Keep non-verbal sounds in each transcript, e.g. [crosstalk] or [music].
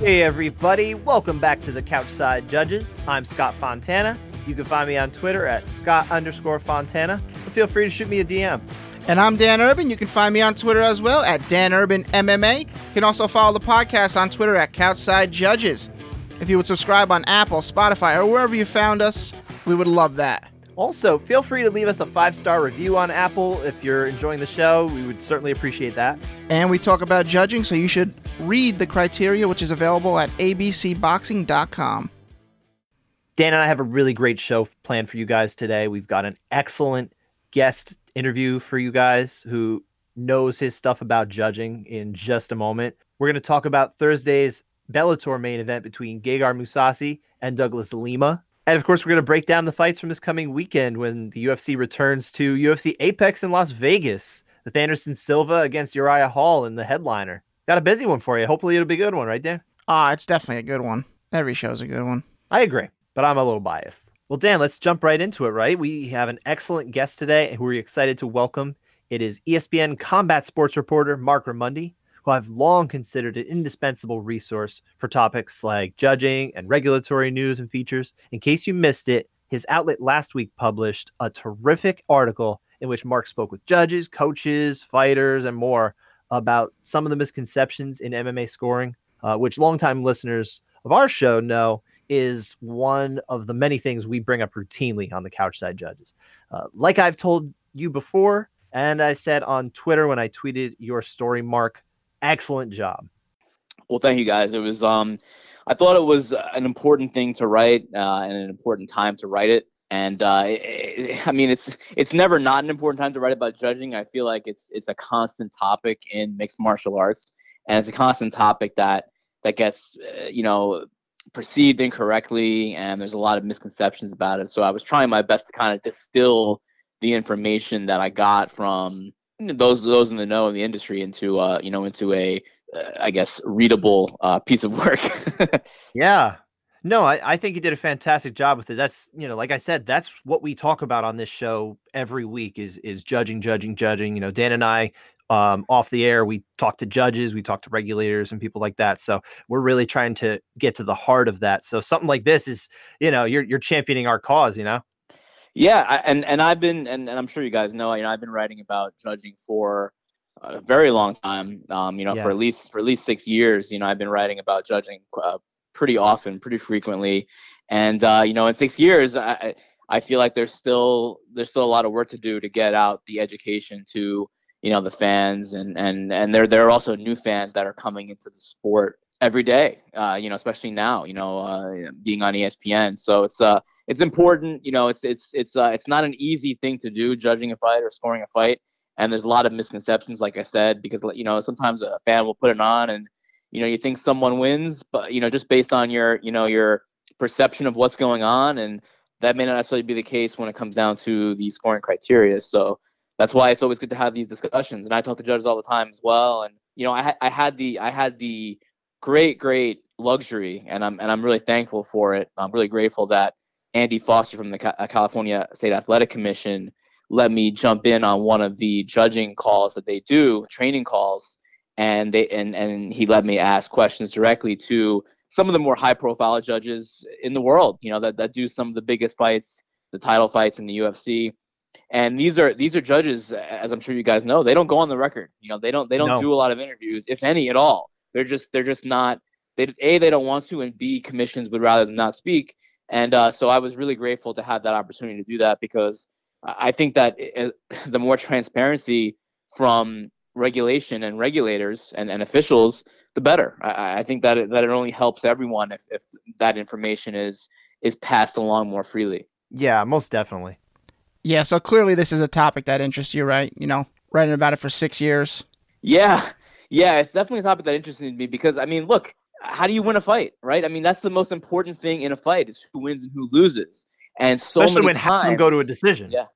Hey, everybody. Welcome back to the Couchside Judges. I'm Scott Fontana. You can find me on Twitter at Scott underscore Fontana. Feel free to shoot me a DM. And I'm Dan Urban. You can find me on Twitter as well at Dan Urban MMA. You can also follow the podcast on Twitter at Couchside Judges. If you would subscribe on Apple, Spotify, or wherever you found us, we would love that. Also, feel free to leave us a five star review on Apple if you're enjoying the show. We would certainly appreciate that. And we talk about judging, so you should read the criteria, which is available at abcboxing.com. Dan and I have a really great show planned for you guys today. We've got an excellent guest interview for you guys who knows his stuff about judging in just a moment. We're going to talk about Thursday's Bellator main event between Gegard Mousasi and Douglas Lima. And of course, we're going to break down the fights from this coming weekend when the UFC returns to UFC Apex in Las Vegas with Anderson Silva against Uriah Hall in the headliner. Got a busy one for you. Hopefully, it'll be a good one, right, Dan? Ah, it's definitely a good one. Every show's a good one. I agree, but I'm a little biased. Well, Dan, let's jump right into it, right? We have an excellent guest today who we're excited to welcome. It is ESPN combat sports reporter Marc Raimondi who I've long considered an indispensable resource for topics like judging and regulatory news and features. In case you missed it, his outlet last week published a terrific article in which Marc spoke with judges, coaches, fighters, and more about some of the misconceptions in MMA scoring, uh, which longtime listeners of our show know is one of the many things we bring up routinely on the Couchside Judges. Uh, like I've told you before, and I said on Twitter when I tweeted your story, Marc, excellent job. Well, thank you guys. It was um, I thought it was an important thing to write uh, and an important time to write it. And uh, it, I mean, it's it's never not an important time to write about judging. I feel like it's it's a constant topic in mixed martial arts, and it's a constant topic that that gets uh, you know perceived incorrectly, and there's a lot of misconceptions about it. So I was trying my best to kind of distill the information that I got from those those in the know in the industry into uh you know into a uh, I guess readable uh, piece of work. [laughs] yeah. No, I, I think you did a fantastic job with it. That's you know, like I said, that's what we talk about on this show every week is is judging, judging, judging. You know, Dan and I um, off the air, we talk to judges, we talk to regulators and people like that. So we're really trying to get to the heart of that. So something like this is, you know, you're you're championing our cause, you know. Yeah, I, and and I've been and, and I'm sure you guys know, you know, I've been writing about judging for a very long time. Um, you know, yeah. for at least for at least six years. You know, I've been writing about judging uh, pretty often, pretty frequently, and uh, you know, in six years, I I feel like there's still there's still a lot of work to do to get out the education to you know the fans and and and there there are also new fans that are coming into the sport every day. Uh, you know, especially now. You know, uh, being on ESPN, so it's uh it's important. You know, it's it's it's uh, it's not an easy thing to do, judging a fight or scoring a fight. And there's a lot of misconceptions, like I said, because you know sometimes a fan will put it on, and you know you think someone wins, but you know just based on your you know your perception of what's going on, and that may not necessarily be the case when it comes down to the scoring criteria. So that's why it's always good to have these discussions. And I talk to judges all the time as well. And you know, I, I had the I had the great great luxury, and I'm and I'm really thankful for it. I'm really grateful that Andy Foster from the uh, California State Athletic Commission let me jump in on one of the judging calls that they do, training calls, and they and and he let me ask questions directly to some of the more high profile judges in the world, you know, that, that do some of the biggest fights, the title fights in the UFC. And these are these are judges, as I'm sure you guys know, they don't go on the record. You know, they don't they don't no. do a lot of interviews, if any at all. They're just they're just not they a they don't want to, and b commissions would rather than not speak. And uh, so I was really grateful to have that opportunity to do that because I think that it, [laughs] the more transparency from regulation and regulators and, and officials, the better. I, I think that it, that it only helps everyone if, if that information is is passed along more freely. Yeah, most definitely. Yeah, so clearly this is a topic that interests you, right? You know, writing about it for six years. Yeah, yeah, it's definitely a topic that interests me because I mean, look, how do you win a fight, right? I mean, that's the most important thing in a fight is who wins and who loses. And so especially when times, half of them go to a decision. Yeah,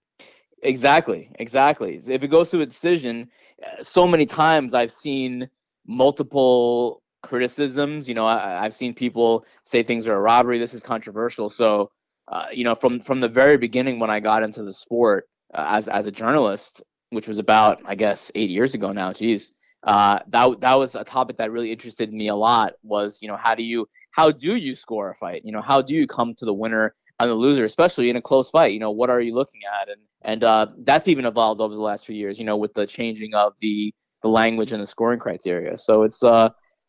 exactly, exactly. If it goes to a decision, uh, so many times I've seen multiple criticisms. You know, I, have seen people say things are a robbery. This is controversial. So, uh, you know, from from the very beginning when I got into the sport uh, as as a journalist, which was about I guess eight years ago now. Geez. Uh, that that was a topic that really interested me a lot. Was you know how do you how do you score a fight? You know how do you come to the winner and the loser, especially in a close fight? You know what are you looking at? And and uh, that's even evolved over the last few years. You know with the changing of the the language and the scoring criteria. So it's uh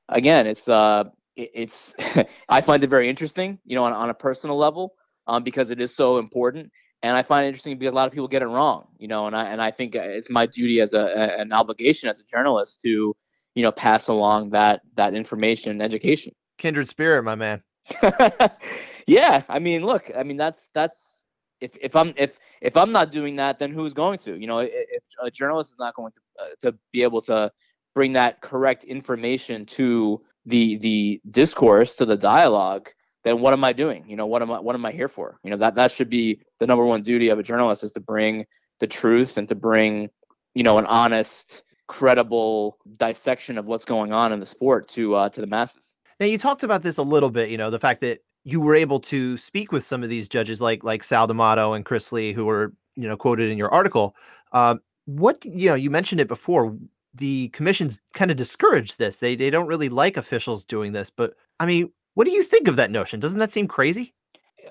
again it's uh it's [laughs] I find it very interesting. You know on on a personal level um, because it is so important and I find it interesting because a lot of people get it wrong, you know, and I and I think it's my duty as a, an obligation as a journalist to, you know, pass along that that information and education. Kindred spirit, my man. [laughs] yeah, I mean, look, I mean that's that's if if I'm if if I'm not doing that, then who's going to? You know, if a journalist is not going to uh, to be able to bring that correct information to the the discourse to the dialogue then what am I doing? You know, what am I what am I here for? You know, that that should be the number one duty of a journalist is to bring the truth and to bring, you know, an honest, credible dissection of what's going on in the sport to uh, to the masses. Now you talked about this a little bit, you know, the fact that you were able to speak with some of these judges like like Sal D'Amato and Chris Lee, who were, you know, quoted in your article. Um, what you know, you mentioned it before. The commissions kind of discourage this. They they don't really like officials doing this, but I mean, what do you think of that notion? Doesn't that seem crazy?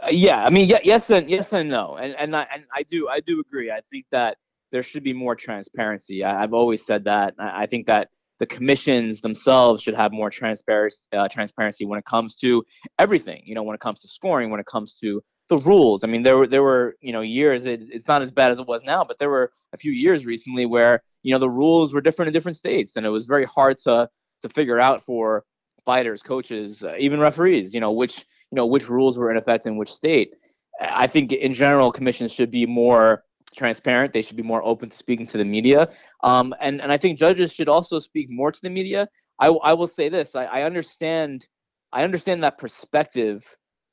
Uh, yeah, I mean, yeah, yes and yes and no, and and I and I do I do agree. I think that there should be more transparency. I, have always said that. I, I, think that the commissions themselves should have more transparency uh, transparency when it comes to everything. You know, when it comes to scoring, when it comes to the rules. I mean, there were there were you know years. It, it's not as bad as it was now, but there were a few years recently where you know the rules were different in different states, and it was very hard to to figure out for fighters, coaches, uh, even referees, you know, which you know which rules were in effect in which state. I think in general commissions should be more transparent. They should be more open to speaking to the media. Um, and and I think judges should also speak more to the media. I, I will say this. I, I understand I understand that perspective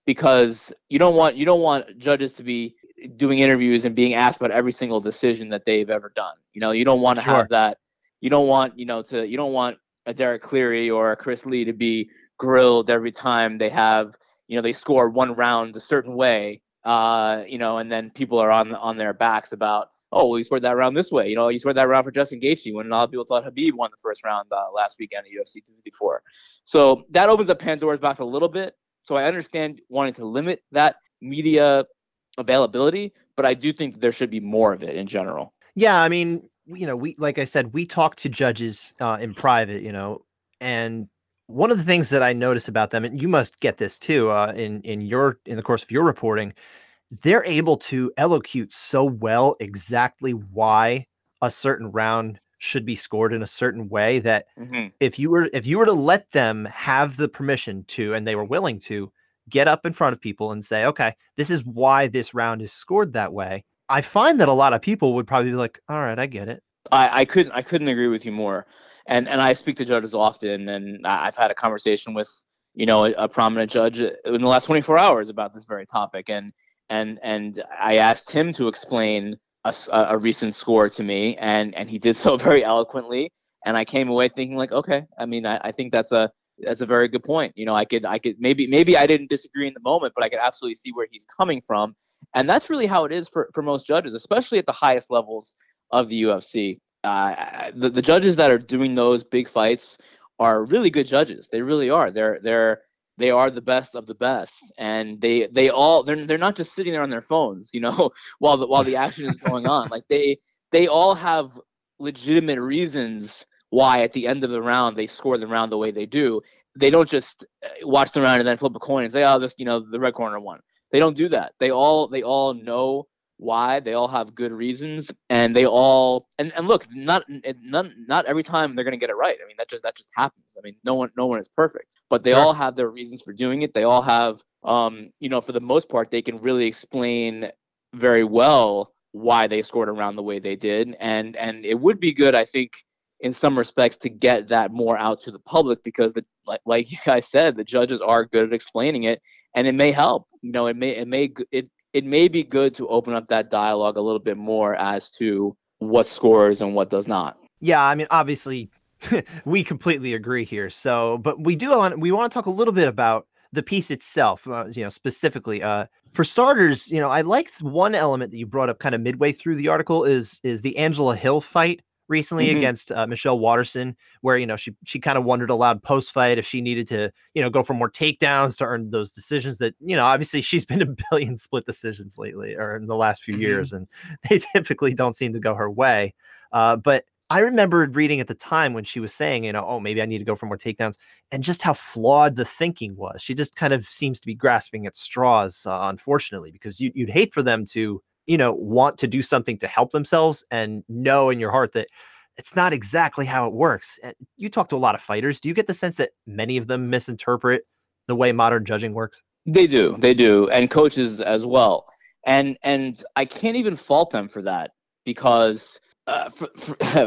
because you don't want you don't want judges to be doing interviews and being asked about every single decision that they've ever done. You know, you don't want to sure. have that. You don't want you know to you don't want a Derek Cleary or a Chris Lee to be grilled every time they have, you know, they score one round a certain way, uh, you know, and then people are on on their backs about, oh, well, you scored that round this way. You know, you scored that round for Justin Gaethje when a lot of people thought Habib won the first round uh, last weekend at UFC 254. So that opens up Pandora's box a little bit. So I understand wanting to limit that media availability, but I do think there should be more of it in general. Yeah, I mean, you know, we like I said, we talk to judges uh, in private, you know, and one of the things that I notice about them, and you must get this too, uh, in in your in the course of your reporting, they're able to elocute so well exactly why a certain round should be scored in a certain way that mm-hmm. if you were if you were to let them have the permission to and they were willing to get up in front of people and say okay this is why this round is scored that way I find that a lot of people would probably be like, "All right, I get it." I, I couldn't I couldn't agree with you more. And and I speak to judges often, and I've had a conversation with you know a, a prominent judge in the last 24 hours about this very topic, and and and I asked him to explain a, a recent score to me, and and he did so [laughs] very eloquently, and I came away thinking like, okay, I mean, I, I think that's a that's a very good point. You know, I could I could maybe maybe I didn't disagree in the moment, but I could absolutely see where he's coming from and that's really how it is for, for most judges, especially at the highest levels of the UFC. Uh, the, the judges that are doing those big fights are really good judges. They really are. They're they're they are the best of the best, and they they all they're they're not just sitting there on their phones, you know, [laughs] while the while the action is going on. Like they they all have legitimate reasons why at the end of the round they score the round the way they do. They don't just uh, watch the round and then flip a coin and say, "Oh, this you know the red corner won." They don't do that. They all they all know why. They all have good reasons, and they all and, and look, not none, not every time they're gonna get it right. I mean, that just that just happens. I mean, no one no one is perfect, but they sure. all have their reasons for doing it. They all have, um, you know, for the most part, they can really explain very well why they scored around the way they did, and and it would be good, I think, in some respects, to get that more out to the public because the like like you guys said, the judges are good at explaining it, and it may help. You know, it may it may it it may be good to open up that dialogue a little bit more as to what scores and what does not. Yeah, I mean, obviously, [laughs] we completely agree here. So, but we do want we want to talk a little bit about the piece itself. Uh, you know, specifically, uh, for starters, you know, I liked one element that you brought up kind of midway through the article is is the Angela Hill fight recently mm-hmm. against uh, Michelle Waterson, where you know she she kind of wondered aloud post fight if she needed to you know go for more takedowns to earn those decisions that you know obviously she's [laughs] been a billion split decisions lately or in the last few mm-hmm. years, and [laughs] they typically don't seem to go her way. Uh, but I remembered reading at the time when she was saying, you know, oh, maybe I need to go for more takedowns, and just how flawed the thinking was. She just kind of seems to be grasping at straws, uh, unfortunately, because you, you'd hate for them to, you know, want to do something to help themselves and know in your heart that it's not exactly how it works. And you talk to a lot of fighters. Do you get the sense that many of them misinterpret the way modern judging works? They do, they do, and coaches as well. And and I can't even fault them for that because uh,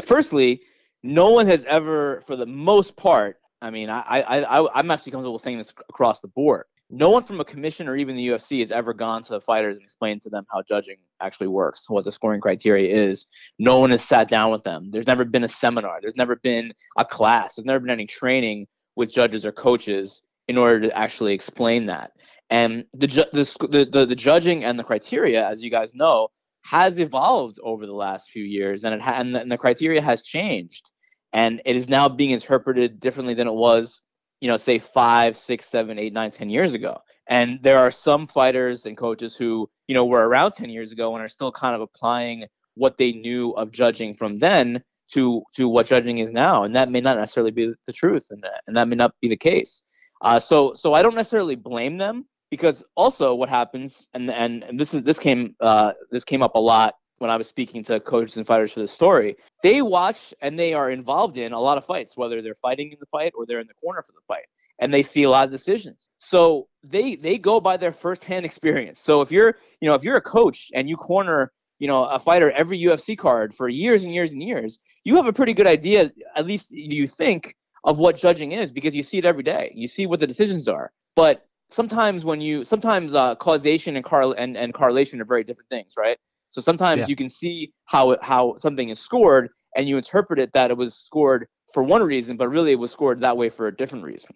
[laughs] firstly, no one has ever, for the most part, I mean, I, I, I, I'm actually comfortable saying this across the board. No one from a commission or even the UFC has ever gone to the fighters and explained to them how judging actually works, what the scoring criteria is. No one has sat down with them. There's never been a seminar. There's never been a class. There's never been any training with judges or coaches in order to actually explain that. And the, the, the, the judging and the criteria, as you guys know, has evolved over the last few years, and it ha- and, the, and the criteria has changed, and it is now being interpreted differently than it was, you know, say five, six, seven, eight, nine, ten years ago. And there are some fighters and coaches who, you know, were around ten years ago and are still kind of applying what they knew of judging from then to to what judging is now, and that may not necessarily be the truth, and that, and that may not be the case. Uh, so so I don't necessarily blame them because also what happens and and, and this is this came uh, this came up a lot when I was speaking to coaches and fighters for this story. They watch and they are involved in a lot of fights, whether they're fighting in the fight or they're in the corner for the fight, and they see a lot of decisions. So they they go by their firsthand experience. So if you're you know if you're a coach and you corner you know a fighter every UFC card for years and years and years, you have a pretty good idea, at least you think, of what judging is because you see it every day. You see what the decisions are. But sometimes when you sometimes uh, causation and, car- and and correlation are very different things, right? So sometimes yeah. you can see how it, how something is scored and you interpret it that it was scored for one reason, but really it was scored that way for a different reason.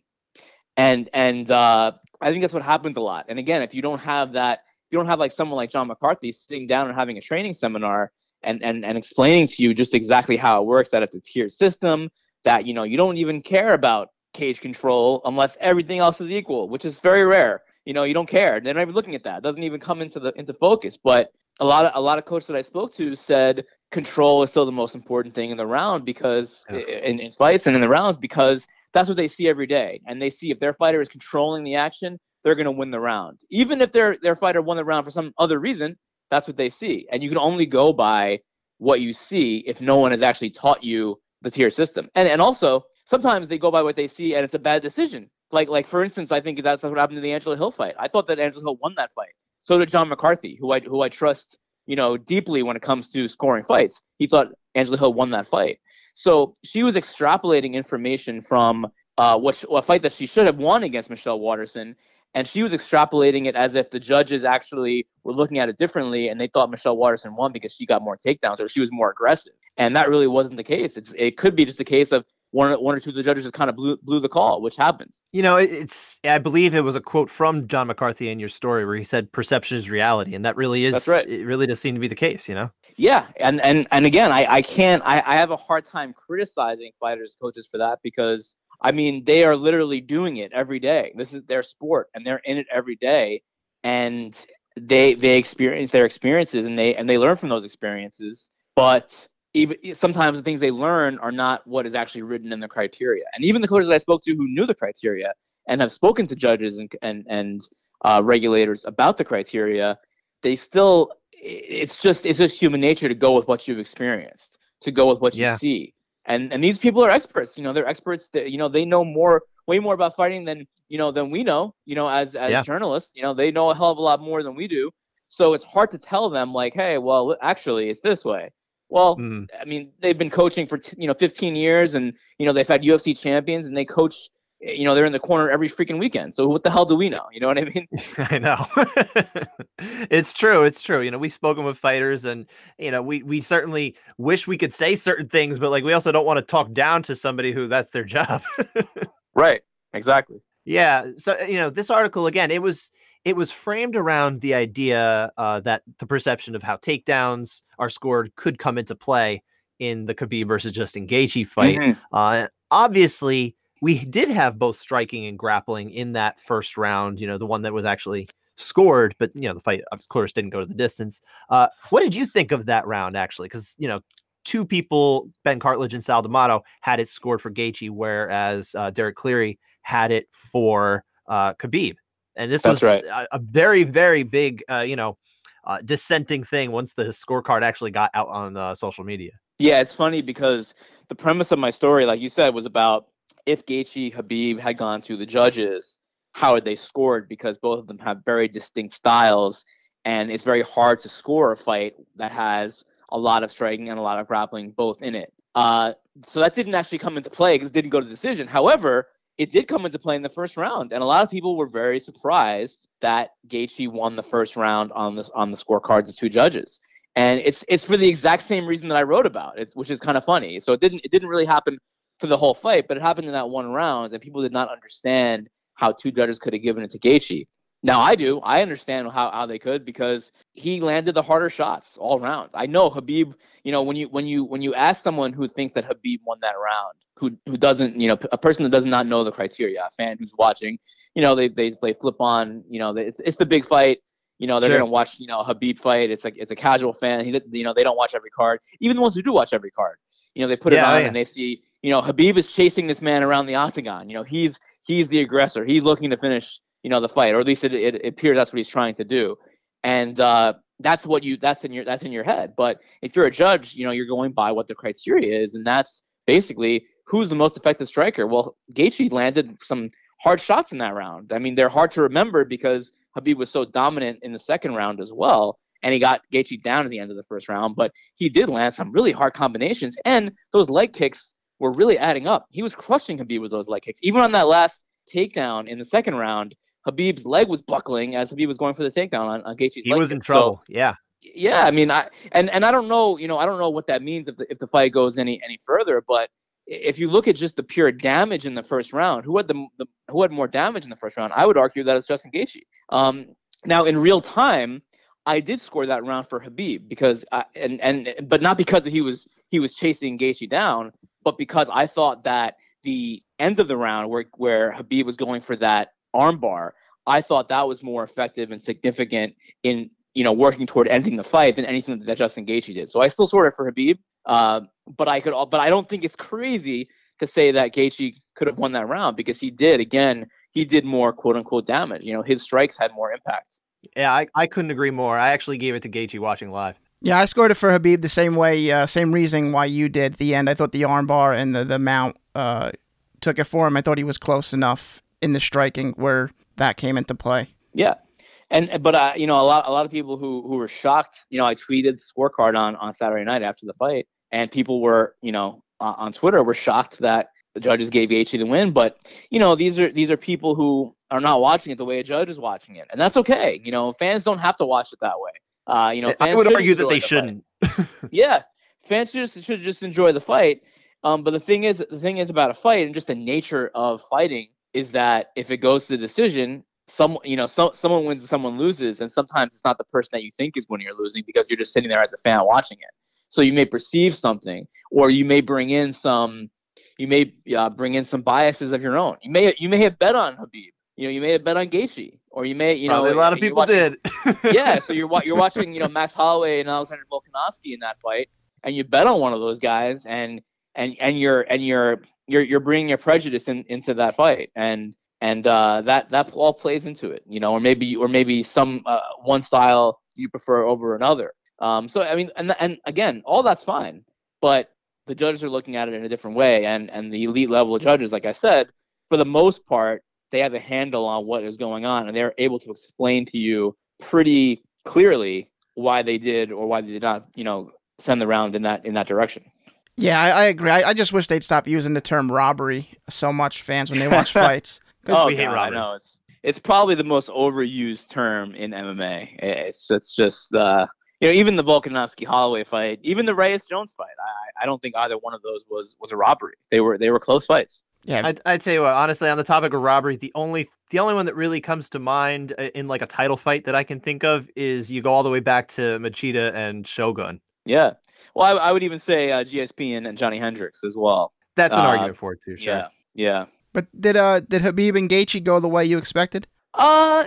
And and uh, I think that's what happens a lot. And again, if you don't have that, if you don't have like someone like John McCarthy sitting down and having a training seminar and and and explaining to you just exactly how it works, that it's a tiered system, that you know you don't even care about cage control unless everything else is equal, which is very rare. You know, you don't care. They're not even looking at that. It doesn't even come into the into focus. But a lot of a lot of coaches that I spoke to said control is still the most important thing in the round because okay. in, in fights and in the rounds because that's what they see every day. And they see if their fighter is controlling the action, they're going to win the round. Even if their their fighter won the round for some other reason, that's what they see. And you can only go by what you see if no one has actually taught you the tier system. And and also sometimes they go by what they see and it's a bad decision. Like like for instance, I think that's what happened in the Angela Hill fight. I thought that Angela Hill won that fight. So did John McCarthy, who I who I trust, you know, deeply when it comes to scoring fights. He thought Angela Hill won that fight. So she was extrapolating information from uh, what a fight that she should have won against Michelle Waterson, and she was extrapolating it as if the judges actually were looking at it differently, and they thought Michelle Waterson won because she got more takedowns or she was more aggressive, and that really wasn't the case. It's it could be just a case of one one or two of the judges just kind of blew blew the call, which happens. You know, it's I believe it was a quote from John McCarthy in your story where he said perception is reality, and that really is. That's right. It really does seem to be the case. You know. Yeah, and and and again, I I can't I I have a hard time criticizing fighters coaches for that because I mean they are literally doing it every day. This is their sport, and they're in it every day, and they they experience their experiences and they and they learn from those experiences, but even sometimes the things they learn are not what is actually written in the criteria. And even the coaches that I spoke to who knew the criteria and have spoken to judges and and and uh, regulators about the criteria, they still it's just it's just human nature to go with what you've experienced, to go with what you yeah. see. And and these people are experts. You know, they're experts. That, you know, they know more, way more about fighting than you know than we know. You know, as as yeah. journalists, you know, they know a hell of a lot more than we do. So it's hard to tell them like, hey, well, actually, it's this way well, mm. I mean, they've been coaching for you know 15 years, and you know they've had UFC champions, and they coach. You know, they're in the corner every freaking weekend. So what the hell do we know? You know what I mean? [laughs] I know. [laughs] it's true. It's true. You know, we've spoken with fighters, and you know, we we certainly wish we could say certain things, but like we also don't want to talk down to somebody who that's their job. [laughs] right. Exactly. Yeah. So you know, this article again, it was it was framed around the idea uh, that the perception of how takedowns are scored could come into play in the Khabib versus Justin Gaethje fight. Mm-hmm. Uh, obviously, we did have both striking and grappling in that first round. You know, the one that was actually scored, but you know, the fight of course didn't go to the distance. Uh, what did you think of that round actually? Because you know, two people, Ben Cartlidge and Sal D'Amato, had it scored for Gaethje, whereas uh, Derek Cleary had it for uh, Khabib. And this That's was right. a, a, very, very big, uh, you know, uh, dissenting thing once the scorecard actually got out on uh, social media. Yeah, it's funny because the premise of my story, like you said, was about if Gaethje Habib had gone to the judges, how had they scored? Because both of them have very distinct styles, and it's very hard to score a fight that has a lot of striking and a lot of grappling both in it. Uh, so that didn't actually come into play because it didn't go to decision. However, it did come into play in the first round, and a lot of people were very surprised that Gaethje won the first round on this on the scorecards of two judges. And it's it's for the exact same reason that I wrote about, it's, which is kind of funny. So it didn't it didn't really happen for the whole fight, but it happened in that one round, and people did not understand how two judges could have given it to Gaethje. Now I do. I understand how, how they could because he landed the harder shots all round. I know Khabib. You know when you when you when you ask someone who thinks that Khabib won that round, who who doesn't, you know, a person that does not know the criteria, a fan who's watching, you know, they they they flip on, you know, it's it's the big fight. You know, they're sure. gonna watch, you know, a Khabib fight. It's like it's a casual fan. He, you know, they don't watch every card. Even the ones who do watch every card, you know, they put yeah, it on yeah. and they see, you know, Khabib is chasing this man around the octagon. You know, he's he's the aggressor. He's looking to finish you know the fight, or at least it, it, appears that's what he's trying to do, and uh, that's what you that's in your that's in your head. But if you're a judge, you know you're going by what the criteria is, and that's basically who's the most effective striker. Well, Gaethje landed some hard shots in that round. I mean, they're hard to remember because Habib was so dominant in the second round as well, and he got Gaethje down at the end of the first round. But he did land some really hard combinations, and those leg kicks were really adding up. He was crushing Habib with those leg kicks. Even on that last takedown in the second round, Khabib's leg was buckling as Habib was going for the takedown on, on Gaethje's He was in trouble. So, yeah. Yeah, I mean, I and and I don't know, you know, I don't know what that means if the if the fight goes any any further, but if you look at just the pure damage in the first round, who had the, the who had more damage in the first round? I would argue that it's Justin Gaethje. Um, now in real time, I did score that round for Habib because I, and and but not because he was he was chasing Gaethje down, but because I thought that the end of the round where where Khabib was going for that armbar, I thought that was more effective and significant in you know working toward ending the fight than anything that Justin Gaethje did. So I still sort it for Habib, uh, but I could, but I don't think it's crazy to say that Gaethje could have won that round because he did. Again, he did more quote unquote damage. You know, his strikes had more impact. Yeah, I, I couldn't agree more. I actually gave it to Gaethje watching live. Yeah, I scored it for Habib the same way, uh, same reasoning why you did. At the end, I thought the armbar and the the mount uh, took it for him. I thought he was close enough in the striking where that came into play. Yeah, and but uh, you know a lot a lot of people who who were shocked. You know, I tweeted scorecard on on Saturday night after the fight, and people were you know uh, on Twitter were shocked that the judges gave Gaethje the win. But you know these are these are people who are not watching it the way a judge is watching it, and that's okay. You know, fans don't have to watch it that way. Uh, you know, I would argue that they the shouldn't. [laughs] yeah, fans should should just enjoy the fight. Um, but the thing is, the thing is about a fight and just the nature of fighting is that if it goes to the decision, some you know so, someone wins and someone loses, and sometimes it's not the person that you think is winning or losing because you're just sitting there as a fan watching it. So you may perceive something, or you may bring in some, you may uh, bring in some biases of your own. You may you may have bet on Habib, You know, you may have bet on Gaethje, or you may, you Probably know, a lot of people watching, did. [laughs] yeah, so you're you're watching, you know, Max Holloway and Alexander Volkanovski in that fight, and you bet on one of those guys, and and and you're and you're you're you're bringing your prejudice in, into that fight, and and uh, that that all plays into it, you know, or maybe or maybe some uh, one style you prefer over another. Um, so I mean, and and again, all that's fine, but the judges are looking at it in a different way, and and the elite level judges, like I said, for the most part, they have a handle on what is going on, and they're able to explain to you pretty clearly why they did or why they did not, you know, send the round in that in that direction. Yeah, I, I agree. I, I, just wish they'd stop using the term robbery so much, fans, when they watch [laughs] fights. Because oh, we hate robbery. I know it's it's probably the most overused term in MMA. It's it's just uh, you know even the Volkanovski Holloway fight, even the Reyes Jones fight. I I don't think either one of those was was a robbery. They were they were close fights. Yeah, I'd, I'd say what honestly on the topic of robbery, the only the only one that really comes to mind uh, in like a title fight that I can think of is you go all the way back to Machida and Shogun. Yeah, Well, I, I would even say uh, GSP and, and, Johnny Hendricks as well. That's an uh, argument for it too. Sure. Yeah, yeah. But did uh did Khabib and Gaethje go the way you expected? Uh,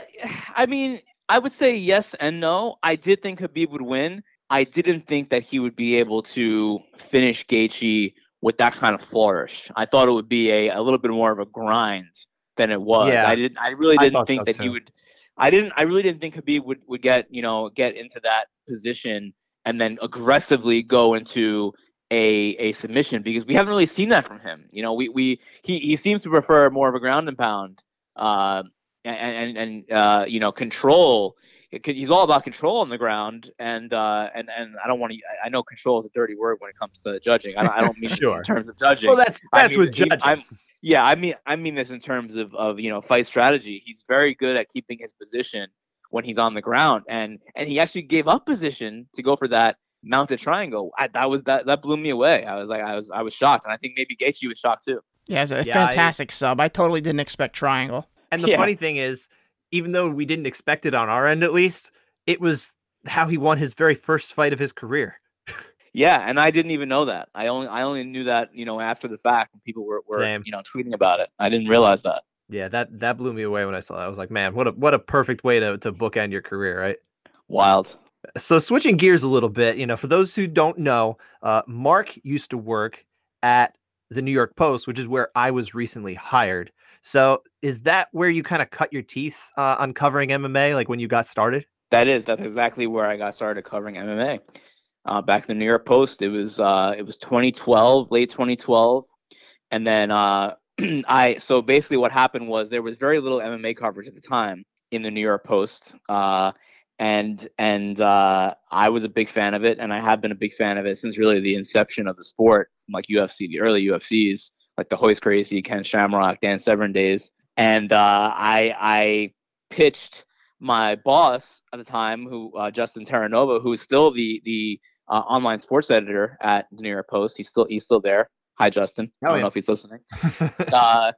I mean, I would say yes and no. I did think Habib would win. I didn't think that he would be able to finish Gaethje with that kind of flourish. I thought it would be a, a little bit more of a grind than it was. Yeah, I didn't. I really didn't I think so that too. he would. I didn't. I really didn't think Khabib would, would get you know get into that position and then aggressively go into a a submission because we haven't really seen that from him. You know, we we he he seems to prefer more of a ground and pound. Uh, and and, uh, you know control he's all about control on the ground, and uh, and and I don't want to. I know control is a dirty word when it comes to judging. I don't, I don't mean [laughs] sure. in terms of judging. Well, that's that's I mean, with judging. I'm, yeah, I mean I mean this in terms of of you know fight strategy. He's very good at keeping his position when he's on the ground, and and he actually gave up position to go for that mounted triangle. I, that was that that blew me away. I was like I was I was shocked, and I think maybe Gaethje was shocked too. Yeah, it's a yeah, fantastic I, sub. I totally didn't expect triangle. And the yeah. funny thing is, even though we didn't expect it on our end at least, it was how he won his very first fight of his career. [laughs] yeah, and I didn't even know that. I only I only knew that, you know, after the fact when people were, were you know, tweeting about it. I didn't realize that. Yeah, that that blew me away when I saw that. I was like, man, what a what a perfect way to to bookend your career, right? Wild. So switching gears a little bit, you know, for those who don't know, uh, Marc used to work at the New York Post, which is where I was recently hired. So is that where you kind of cut your teeth uh, on covering MMA, like when you got started? That is. That's exactly where I got started covering MMA. Uh, back in the New York Post, it was uh, it was 2012, late 2012, and then uh, [clears throat] I. So basically, what happened was there was very little MMA coverage at the time in the New York Post, uh, and and uh, I was a big fan of it, and I have been a big fan of it since really the inception of the sport, like UFC, the early UFCs like the Royce Gracie, Ken Shamrock, Dan Severn days. And uh, I I pitched my boss at the time, who uh, Justin Terranova, who's still the the uh, online sports editor at the New York Post. He's still he's still there. Hi, Justin. I don't yeah. know if he's listening. [laughs] uh,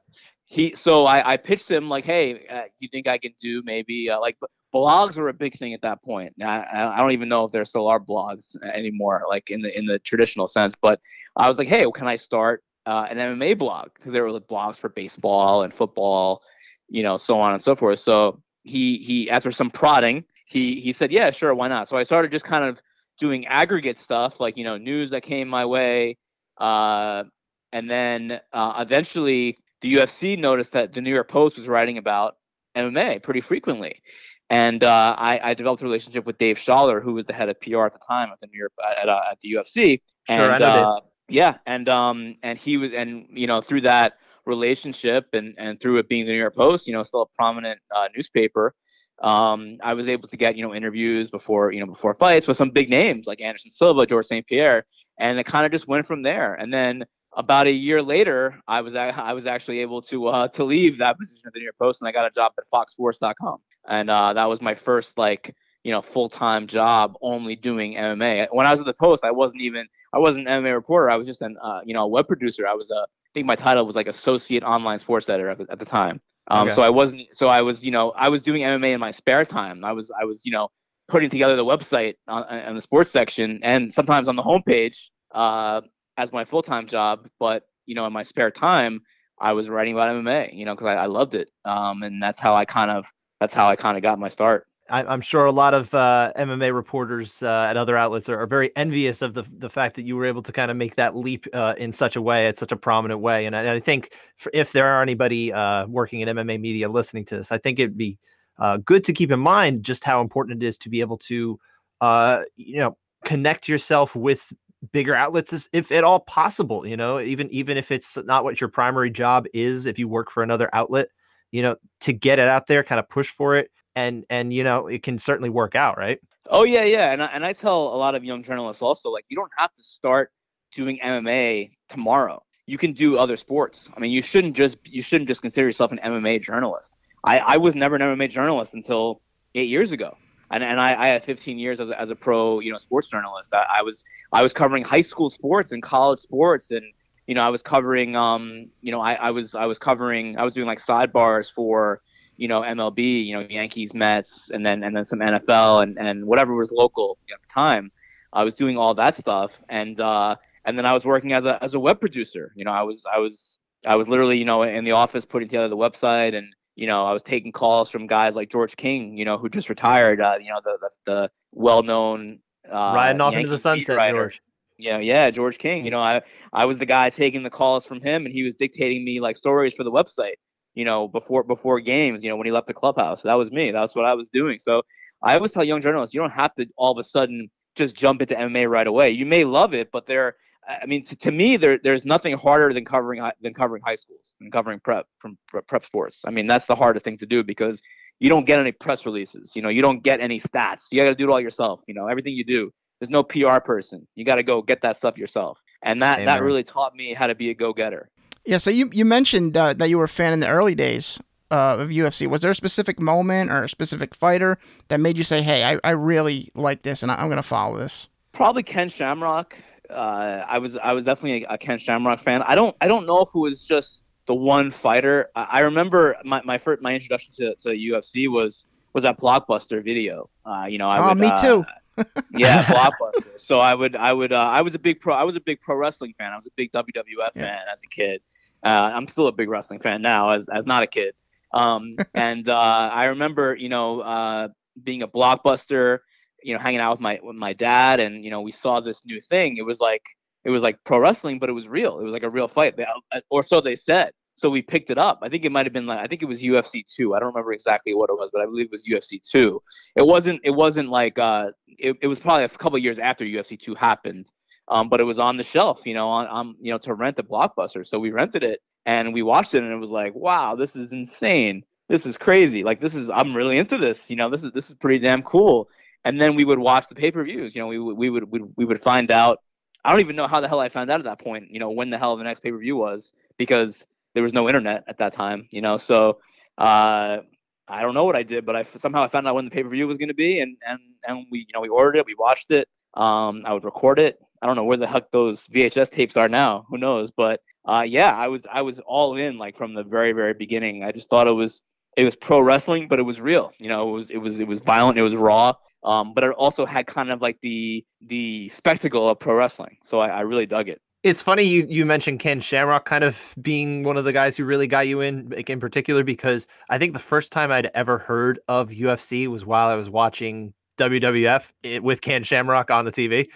he so I, I pitched him like, hey, uh, you think I can do maybe uh, like blogs were a big thing at that point. I, I don't even know if there still are blogs anymore, like in the in the traditional sense. But I was like, hey, well, can I start uh, an MMA blog because there were like blogs for baseball and football, you know, so on and so forth. So he he after some prodding, he he said, yeah, sure, why not? So I started just kind of doing aggregate stuff like you know news that came my way, uh, and then uh, eventually the UFC noticed that the New York Post was writing about MMA pretty frequently. And uh, I, I, developed a relationship with Dave Sholler, who was the head of PR at the time at the New York at, uh, at the UFC. Sure, and, I know. Uh, yeah, and um and he was and you know through that relationship and and through it being the New York Post, you know, still a prominent uh, newspaper, um, I was able to get you know interviews before you know before fights with some big names like Anderson Silva, George St. Pierre, and it kind of just went from there. And then about a year later, I was I was actually able to uh, to leave that position at the New York Post, and I got a job at FoxSports.com, and uh, that was my first like you know full time job only doing MMA. When I was at the Post, I wasn't even I wasn't an MMA reporter. I was just an uh, you know a web producer. I was a I think my title was like associate online sports editor at the, at the time. Um, okay. So I wasn't so I was you know I was doing MMA in my spare time. I was I was you know putting together the website on, on the sports section and sometimes on the homepage uh, as my full time job. But you know in my spare time I was writing about MMA. You know because I, I loved it. Um, and that's how I kind of that's how I kind of got my start. I, am sure a lot of uh, MMA reporters uh, at other outlets are, are, very envious of the the fact that you were able to kind of make that leap uh, in such a way, at such a prominent way. And I, and I think if there are anybody uh, working in MMA media listening to this, I think it'd be uh, good to keep in mind just how important it is to be able to, uh, you know, connect yourself with bigger outlets if at all possible. You know, even even if it's not what your primary job is, if you work for another outlet, you know, to get it out there, kind of push for it and and you know it can certainly work out, right? Oh yeah, yeah, and I, and I tell a lot of young journalists also like you don't have to start doing MMA tomorrow. You can do other sports. I mean, you shouldn't just you shouldn't just consider yourself an MMA journalist. I, I was never an MMA journalist until eight years ago, and and I, I had 15 years as a, as a pro you know sports journalist. I, I was I was covering high school sports and college sports and you know, I was covering, um, you know, I, I was I was covering, I was doing like sidebars for you know MLB, you know Yankees, Mets, and then and then some NFL and and whatever was local at the time. I was doing all that stuff, and uh, and then I was working as a as a web producer. You know, I was I was I was literally you know in the office putting together the website, and you know I was taking calls from guys like George King, you know, who just retired. Uh, you know, the the, the well known uh, riding off Yankee into the sunset, George. Yeah, yeah, George King. You know, I I was the guy taking the calls from him, and he was dictating me like stories for the website. You know, before before games. You know, when he left the clubhouse, that was me. That's what I was doing. So I always tell young journalists, you don't have to all of a sudden just jump into MMA right away. You may love it, but there, I mean, to, to me, there there's nothing harder than covering than covering high schools and covering prep from prep sports. I mean, that's the hardest thing to do because you don't get any press releases. You know, you don't get any stats. You got to do it all yourself. You know, everything you do. There's no PR person. You got to go get that stuff yourself, and that Amen. that really taught me how to be a go getter. Yeah. So you you mentioned uh, that you were a fan in the early days uh, of UFC. Was there a specific moment or a specific fighter that made you say, "Hey, I, I really like this, and I'm going to follow this"? Probably Ken Shamrock. Uh, I was I was definitely a, a, Ken Shamrock fan. I don't I don't know if it was just the one fighter. I, I remember my my first my introduction to, to UFC was was that blockbuster video. Uh, you know, I oh, would, me uh, too. [laughs] yeah, [laughs] blockbuster. So I would I would uh, I was a big pro I was a big pro wrestling fan. I was a big WWF yeah. fan as a kid. Uh, I'm still a big wrestling fan now as as not a kid. Um, [laughs] and uh, I remember, you know, uh, being a blockbuster, you know, hanging out with my with my dad, and you know, we saw this new thing. It was like it was like pro wrestling, but it was real. It was like a real fight, uh, or so they said. So we picked it up. I think it might have been like I think it was UFC two. I don't remember exactly what it was, but I believe it was UFC two. It wasn't. It wasn't like. Uh, it, it was probably a couple years after UFC two happened. Um, but it was on the shelf, you know, on, on you know to rent a blockbuster. So we rented it and we watched it, and it was like, wow, this is insane. This is crazy. Like this is I'm really into this. You know, this is this is pretty damn cool. And then we would watch the pay per views. You know, we would we would we, we would find out. I don't even know how the hell I found out at that point. You know, when the hell the next pay per view was because there was no internet at that time. You know, so uh, I don't know what I did, but I somehow I found out when the pay per view was going to be, and and and we you know we ordered it, we watched it. Um, I would record it, I don't know where the heck those VHS tapes are now. Who knows? But uh, yeah, I was I was all in like from the very very beginning. I just thought it was it was pro wrestling, but it was real. You know, it was it was it was violent, it was raw, um, but it also had kind of like the the spectacle of pro wrestling. So I, I really dug it. It's funny you you mentioned Ken Shamrock kind of being one of the guys who really got you in, like in particular, because I think the first time I'd ever heard of UFC was while I was watching WWF eh, with Ken Shamrock on the TV.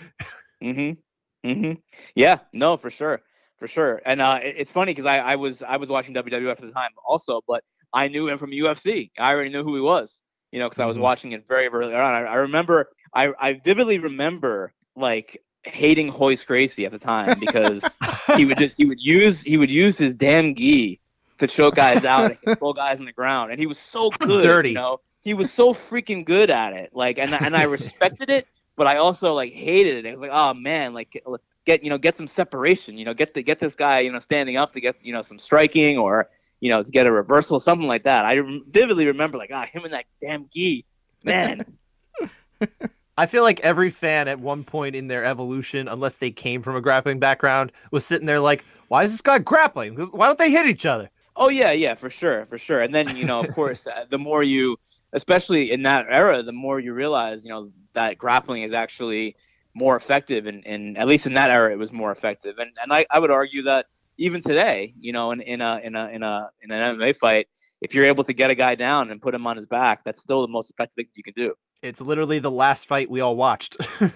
Mm-hmm. Mm-hmm. Yeah. No, for sure, for sure. And uh, it, it's funny because I, I was I was watching WWF at the time also, but I knew him from UFC. I already knew who he was, you know, because mm-hmm. I was mm-hmm. watching it very early on. I, I remember, I, I vividly remember like hating Royce Gracie at the time because he would just he would use he would use his damn gi to choke guys out and [laughs] control guys on the ground, and he was so [laughs] good. Dirty. You know, he was so freaking good at it. Like, and and I respected it but I also like hated it. It was like, oh man, like get you know get some separation. You know, get the get this guy you know standing up to get you know some striking or you know to get a reversal, something like that. I vividly remember like ah him and that damn gi, man. [laughs] I feel like every fan at one point in their evolution, unless they came from a grappling background, was sitting there like, why is this guy grappling? Why don't they hit each other? Oh yeah, yeah, for sure, for sure. And then you know, of [laughs] course, uh, the more you, especially in that era, the more you realize, you know, that grappling is actually more effective and, and at least in that era it was more effective and and I, I would argue that even today you know in, in a in a in a in an MMA fight if you're able to get a guy down and put him on his back that's still the most effective thing you can do. It's literally the last fight we all watched. [laughs]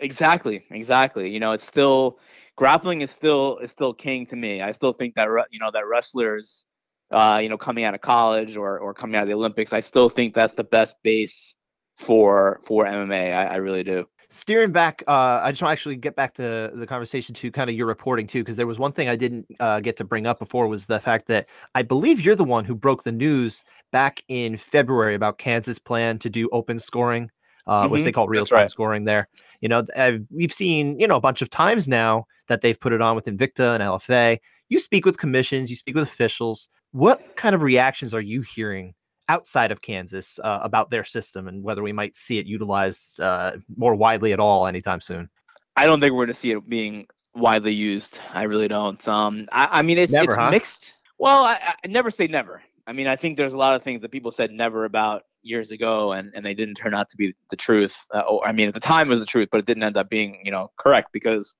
Exactly exactly. You know it's still grappling is still is still king to me. I still think that you know that wrestlers uh, you know coming out of college or or coming out of the Olympics I still think that's the best base for for MMA. I, I really do. Steering back, uh, I just want to actually get back to the conversation to kind of your reporting too, because there was one thing I didn't uh, get to bring up before was the fact that I believe you're the one who broke the news back in February about Kansas' plan to do open scoring, uh, mm-hmm. which they call real time right. scoring. There, you know, I've, we've seen you know a bunch of times now that they've put it on with Invicta and LFA. You speak with commissions, you speak with officials. What kind of reactions are you hearing outside of Kansas uh, about their system and whether we might see it utilized uh, more widely at all anytime soon? I don't think we're going to see it being widely used. I really don't. Um, I, I mean, it's, never, it's huh? mixed. Well, I, I never say never. I mean, I think there's a lot of things that people said never about years ago, and, and they didn't turn out to be the truth. Uh, or, I mean, at the time it was the truth, but it didn't end up being you know correct because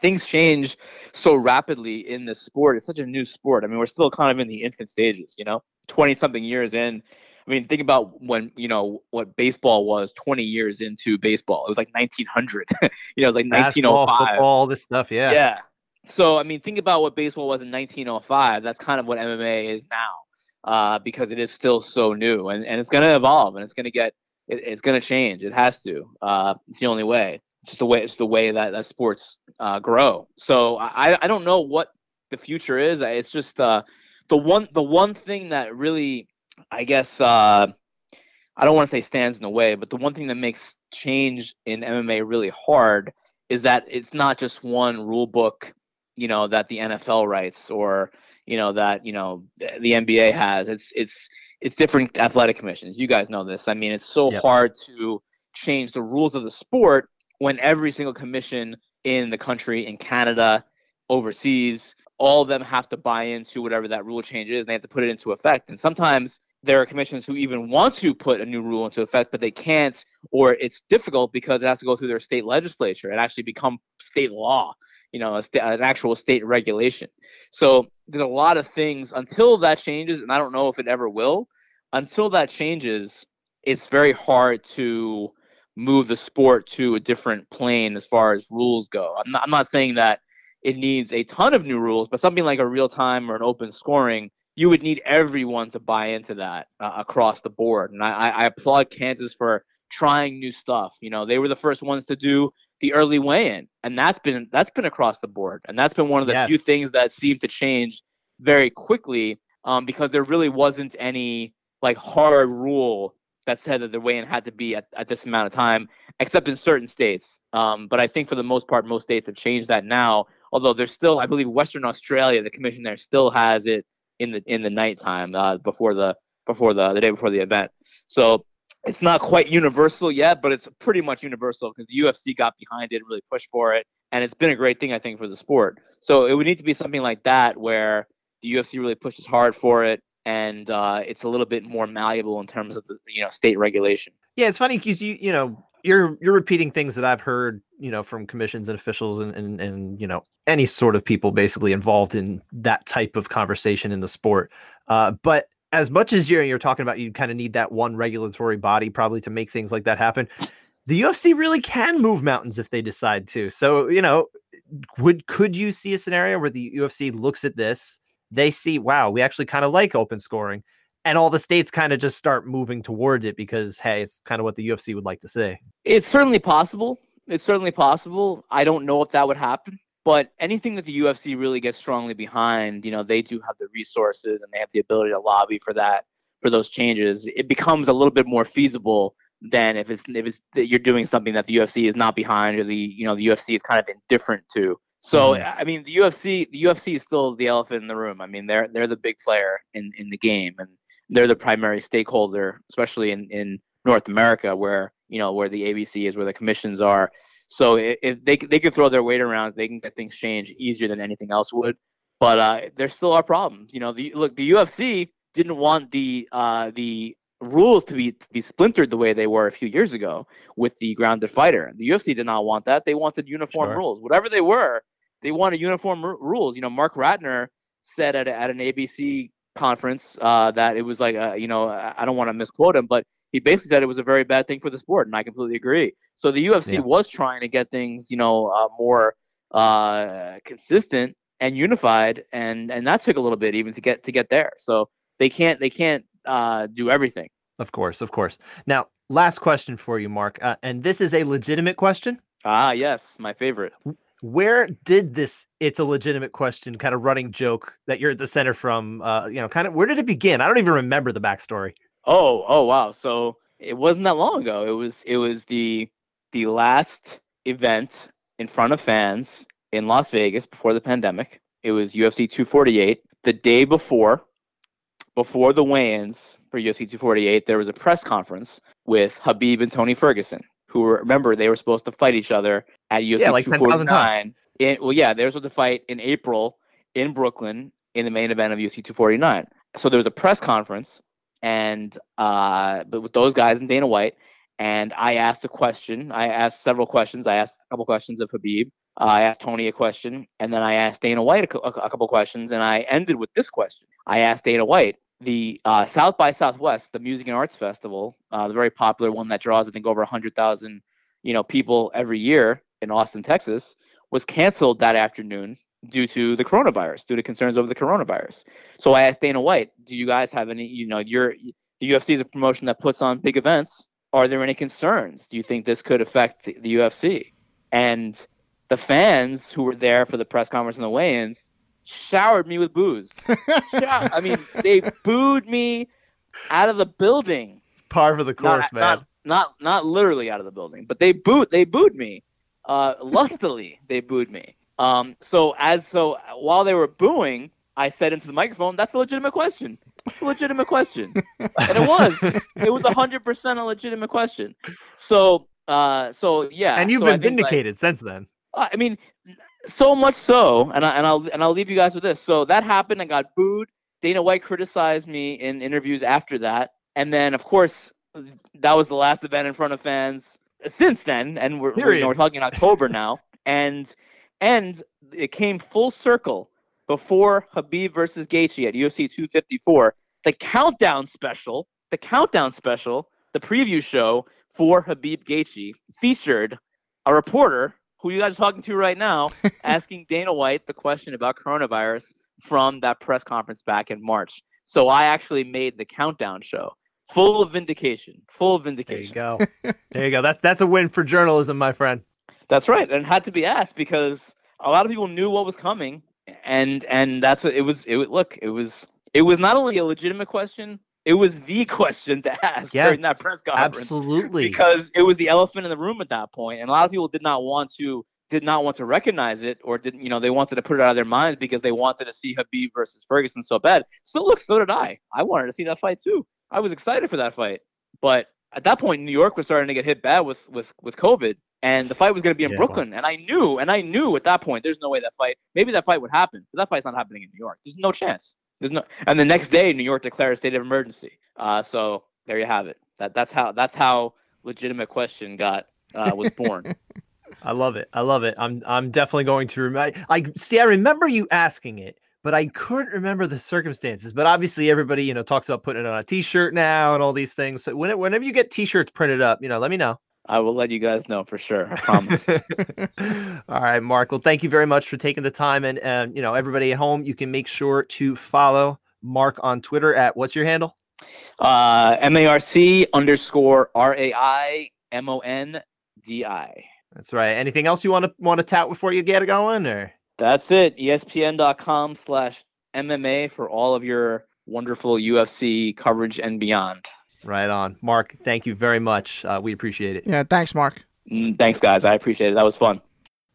things change so rapidly in this sport. It's such a new sport. I mean, we're still kind of in the infant stages. You know, twenty something years in. I mean, think about when you know what baseball was 20 years into baseball. It was like 1900. [laughs] you know, it was like 1905. All this stuff, yeah. Yeah. So I mean, think about what baseball was in 1905. That's kind of what MMA is now, uh, because it is still so new, and, and it's going to evolve, and it's going to get, it, it's going to change. It has to. Uh, it's the only way. It's the way. It's the way that that sports uh, grow. So I I don't know what the future is. It's just uh, the one the one thing that really, I guess, uh, I don't want to say stands in the way, but the one thing that makes change in MMA really hard is that it's not just one rule book you know that the NFL writes or you know that you know the NBA has. It's it's it's different athletic commissions. You guys know this. I mean, it's so yep. hard to change the rules of the sport when every single commission in the country, in Canada, overseas, all of them have to buy into whatever that rule change is. And they have to put it into effect. And sometimes there are commissions who even want to put a new rule into effect, but they can't, or it's difficult because it has to go through their state legislature and actually become state law you know, st- an actual state regulation. So there's a lot of things until that changes, and I don't know if it ever will. Until that changes, it's very hard to move the sport to a different plane as far as rules go. I'm not, I'm not saying that it needs a ton of new rules, but something like a real time or an open scoring, you would need everyone to buy into that uh, across the board. And I, I applaud Kansas for trying new stuff. You know, they were the first ones to do the early weigh-in, and that's been that's been across the board, and that's been one of the yes. few things that seem to change very quickly um, because there really wasn't any like hard rule that said that the weigh-in had to be at, at this amount of time, except in certain states. Um, but I think for the most part, most states have changed that now. Although there's still, I believe, Western Australia, the commission there still has it in the in the nighttime uh, before the before the the day before the event. So it's not quite universal yet, but it's pretty much universal because the UFC got behind it and really pushed for it, and it's been a great thing I think for the sport. So it would need to be something like that where the UFC really pushes hard for it, and uh, it's a little bit more malleable in terms of the you know state regulation. Yeah, it's funny because you you know you're you're repeating things that I've heard you know from commissions and officials and and, and you know any sort of people basically involved in that type of conversation in the sport. Uh, but as much as you're you're talking about, you kind of need that one regulatory body probably to make things like that happen. The UFC really can move mountains if they decide to. So you know, would could you see a scenario where the UFC looks at this, they see, wow, we actually kind of like open scoring, and all the states kind of just start moving towards it because hey, it's kind of what the UFC would like to see. It's certainly possible. It's certainly possible. I don't know if that would happen. But anything that the UFC really gets strongly behind, you know, they do have the resources and they have the ability to lobby for that, for those changes. It becomes a little bit more feasible than if it's if it's you're doing something that the UFC is not behind or the you know the UFC is kind of indifferent to. So mm-hmm. I mean, the UFC the UFC is still the elephant in the room. I mean, they're they're the big player in in the game and they're the primary stakeholder, especially in in North America, where you know where the ABC is, where the commissions are. So if they they can throw their weight around, they can get things changed easier than anything else would. But uh, there still are problems. You know, the look the UFC didn't want the uh, the rules to be to be splintered the way they were a few years ago with the grounded fighter. The UFC did not want that. They wanted uniform sure. rules, whatever they were. They wanted uniform r- rules. You know, Marc Ratner said at, a, at an ABC conference uh, that it was like, uh, you know, I don't want to misquote him, but he basically said it was a very bad thing for the sport, and I completely agree. So the UFC yeah. was trying to get things, you know, uh, more uh, consistent and unified, and and that took a little bit even to get to get there. So they can't they can't uh, do everything. Of course, of course. Now, last question for you, Marc, uh, and this is a legitimate question. Ah, yes, my favorite. Where did this "it's a legitimate question" kind of running joke that you're at the center from? Uh, you know, kind of where did it begin? I don't even remember the backstory. Oh, oh wow. So it wasn't that long ago. It was it was the the last event in front of fans in Las Vegas before the pandemic. It was UFC 248. The day before, before the weigh-ins for UFC 248, there was a press conference with Khabib and Tony Ferguson, who were remember they were supposed to fight each other at UFC yeah, like 249. In, well, yeah, they were supposed to fight in April in Brooklyn in the main event of UFC 249. So there was a press conference and uh, but with those guys and Dana White, and I asked a question. I asked several questions. I asked a couple questions of Khabib. Uh, I asked Tony a question, and then I asked Dana White a, a, a, couple questions, and I ended with this question. I asked Dana White, the uh, South by Southwest, the Music and Arts Festival, uh, the very popular one that draws, I think, over 100,000, you know, people every year in Austin, Texas, was canceled that afternoon due to the coronavirus, due to concerns over the coronavirus. So I asked Dana White, "Do you guys have any? You know, you're the UFC is a promotion that puts on big events. Are there any concerns? Do you think this could affect the, the UFC?" And the fans who were there for the press conference and the weigh-ins showered me with booze. [laughs] I mean, they booed me out of the building. It's par for the course, not, man. Not, not not literally out of the building, but they booed they booed me. Uh, lustily, they booed me. Um, so as so while they were booing, I said into the microphone, "That's a legitimate question. It's a legitimate question," and it was. It was hundred percent a legitimate question. So, uh, so yeah. And you've so been vindicated like, since then. I mean, so much so, and I and I'll and I'll leave you guys with this. So that happened. I got booed. Dana White criticized me in interviews after that, and then of course that was the last event in front of fans since then, and we're we're, you know, we're talking in October [laughs] now, and and it came full circle before Khabib versus Gaethje at UFC 254. The countdown special, the countdown special, the preview show for Khabib Gaethje featured a reporter who you guys are talking to right now, [laughs] asking Dana White the question about coronavirus from that press conference back in March. So I actually made the countdown show. Full of vindication. Full of vindication. There you go. [laughs] there you go. That's that's a win for journalism, my friend. That's right, and it had to be asked because a lot of people knew what was coming, and and that's what it was. It was look, it was it was not only a legitimate question, it was the [laughs] question to ask yes, during that press conference. Absolutely, because it was the elephant in the room at that point, and a lot of people did not want to did not want to recognize it or didn't you know they wanted to put it out of their minds because they wanted to see Khabib versus Ferguson so bad. So look, so did I. I wanted to see that fight too. I was excited for that fight. But at that point, New York was starting to get hit bad with with with COVID, and the fight was going to be in yeah, Brooklyn. And I knew, and I knew at that point, there's no way that fight. Maybe that fight would happen, but that fight's not happening in New York. There's no chance. There's no. And the next day, New York declared a state of emergency. Uh, so there you have it. That that's how that's how legitimate question got uh, was born. [laughs] I love it. I love it. I'm I'm definitely going to remember. I see. I remember you asking it, but I couldn't remember the circumstances. But obviously, everybody you know talks about putting it on a T-shirt now and all these things. So when whenever you get T-shirts printed up, you know, let me know. I will let you guys know for sure. I promise. [laughs] all right, Marc. Well, thank you very much for taking the time, and and you know, everybody at home, you can make sure to follow Marc on Twitter at what's your handle? Uh, M A R C underscore R A I M O N D I. That's right. Anything else you want to want to tout before you get it going, or? That's it. ESPN.com slash MMA for all of your wonderful UFC coverage and beyond. Right on. Marc, thank you very much. Uh, we appreciate it. Yeah, thanks, Marc. Mm, thanks, guys. I appreciate it. That was fun.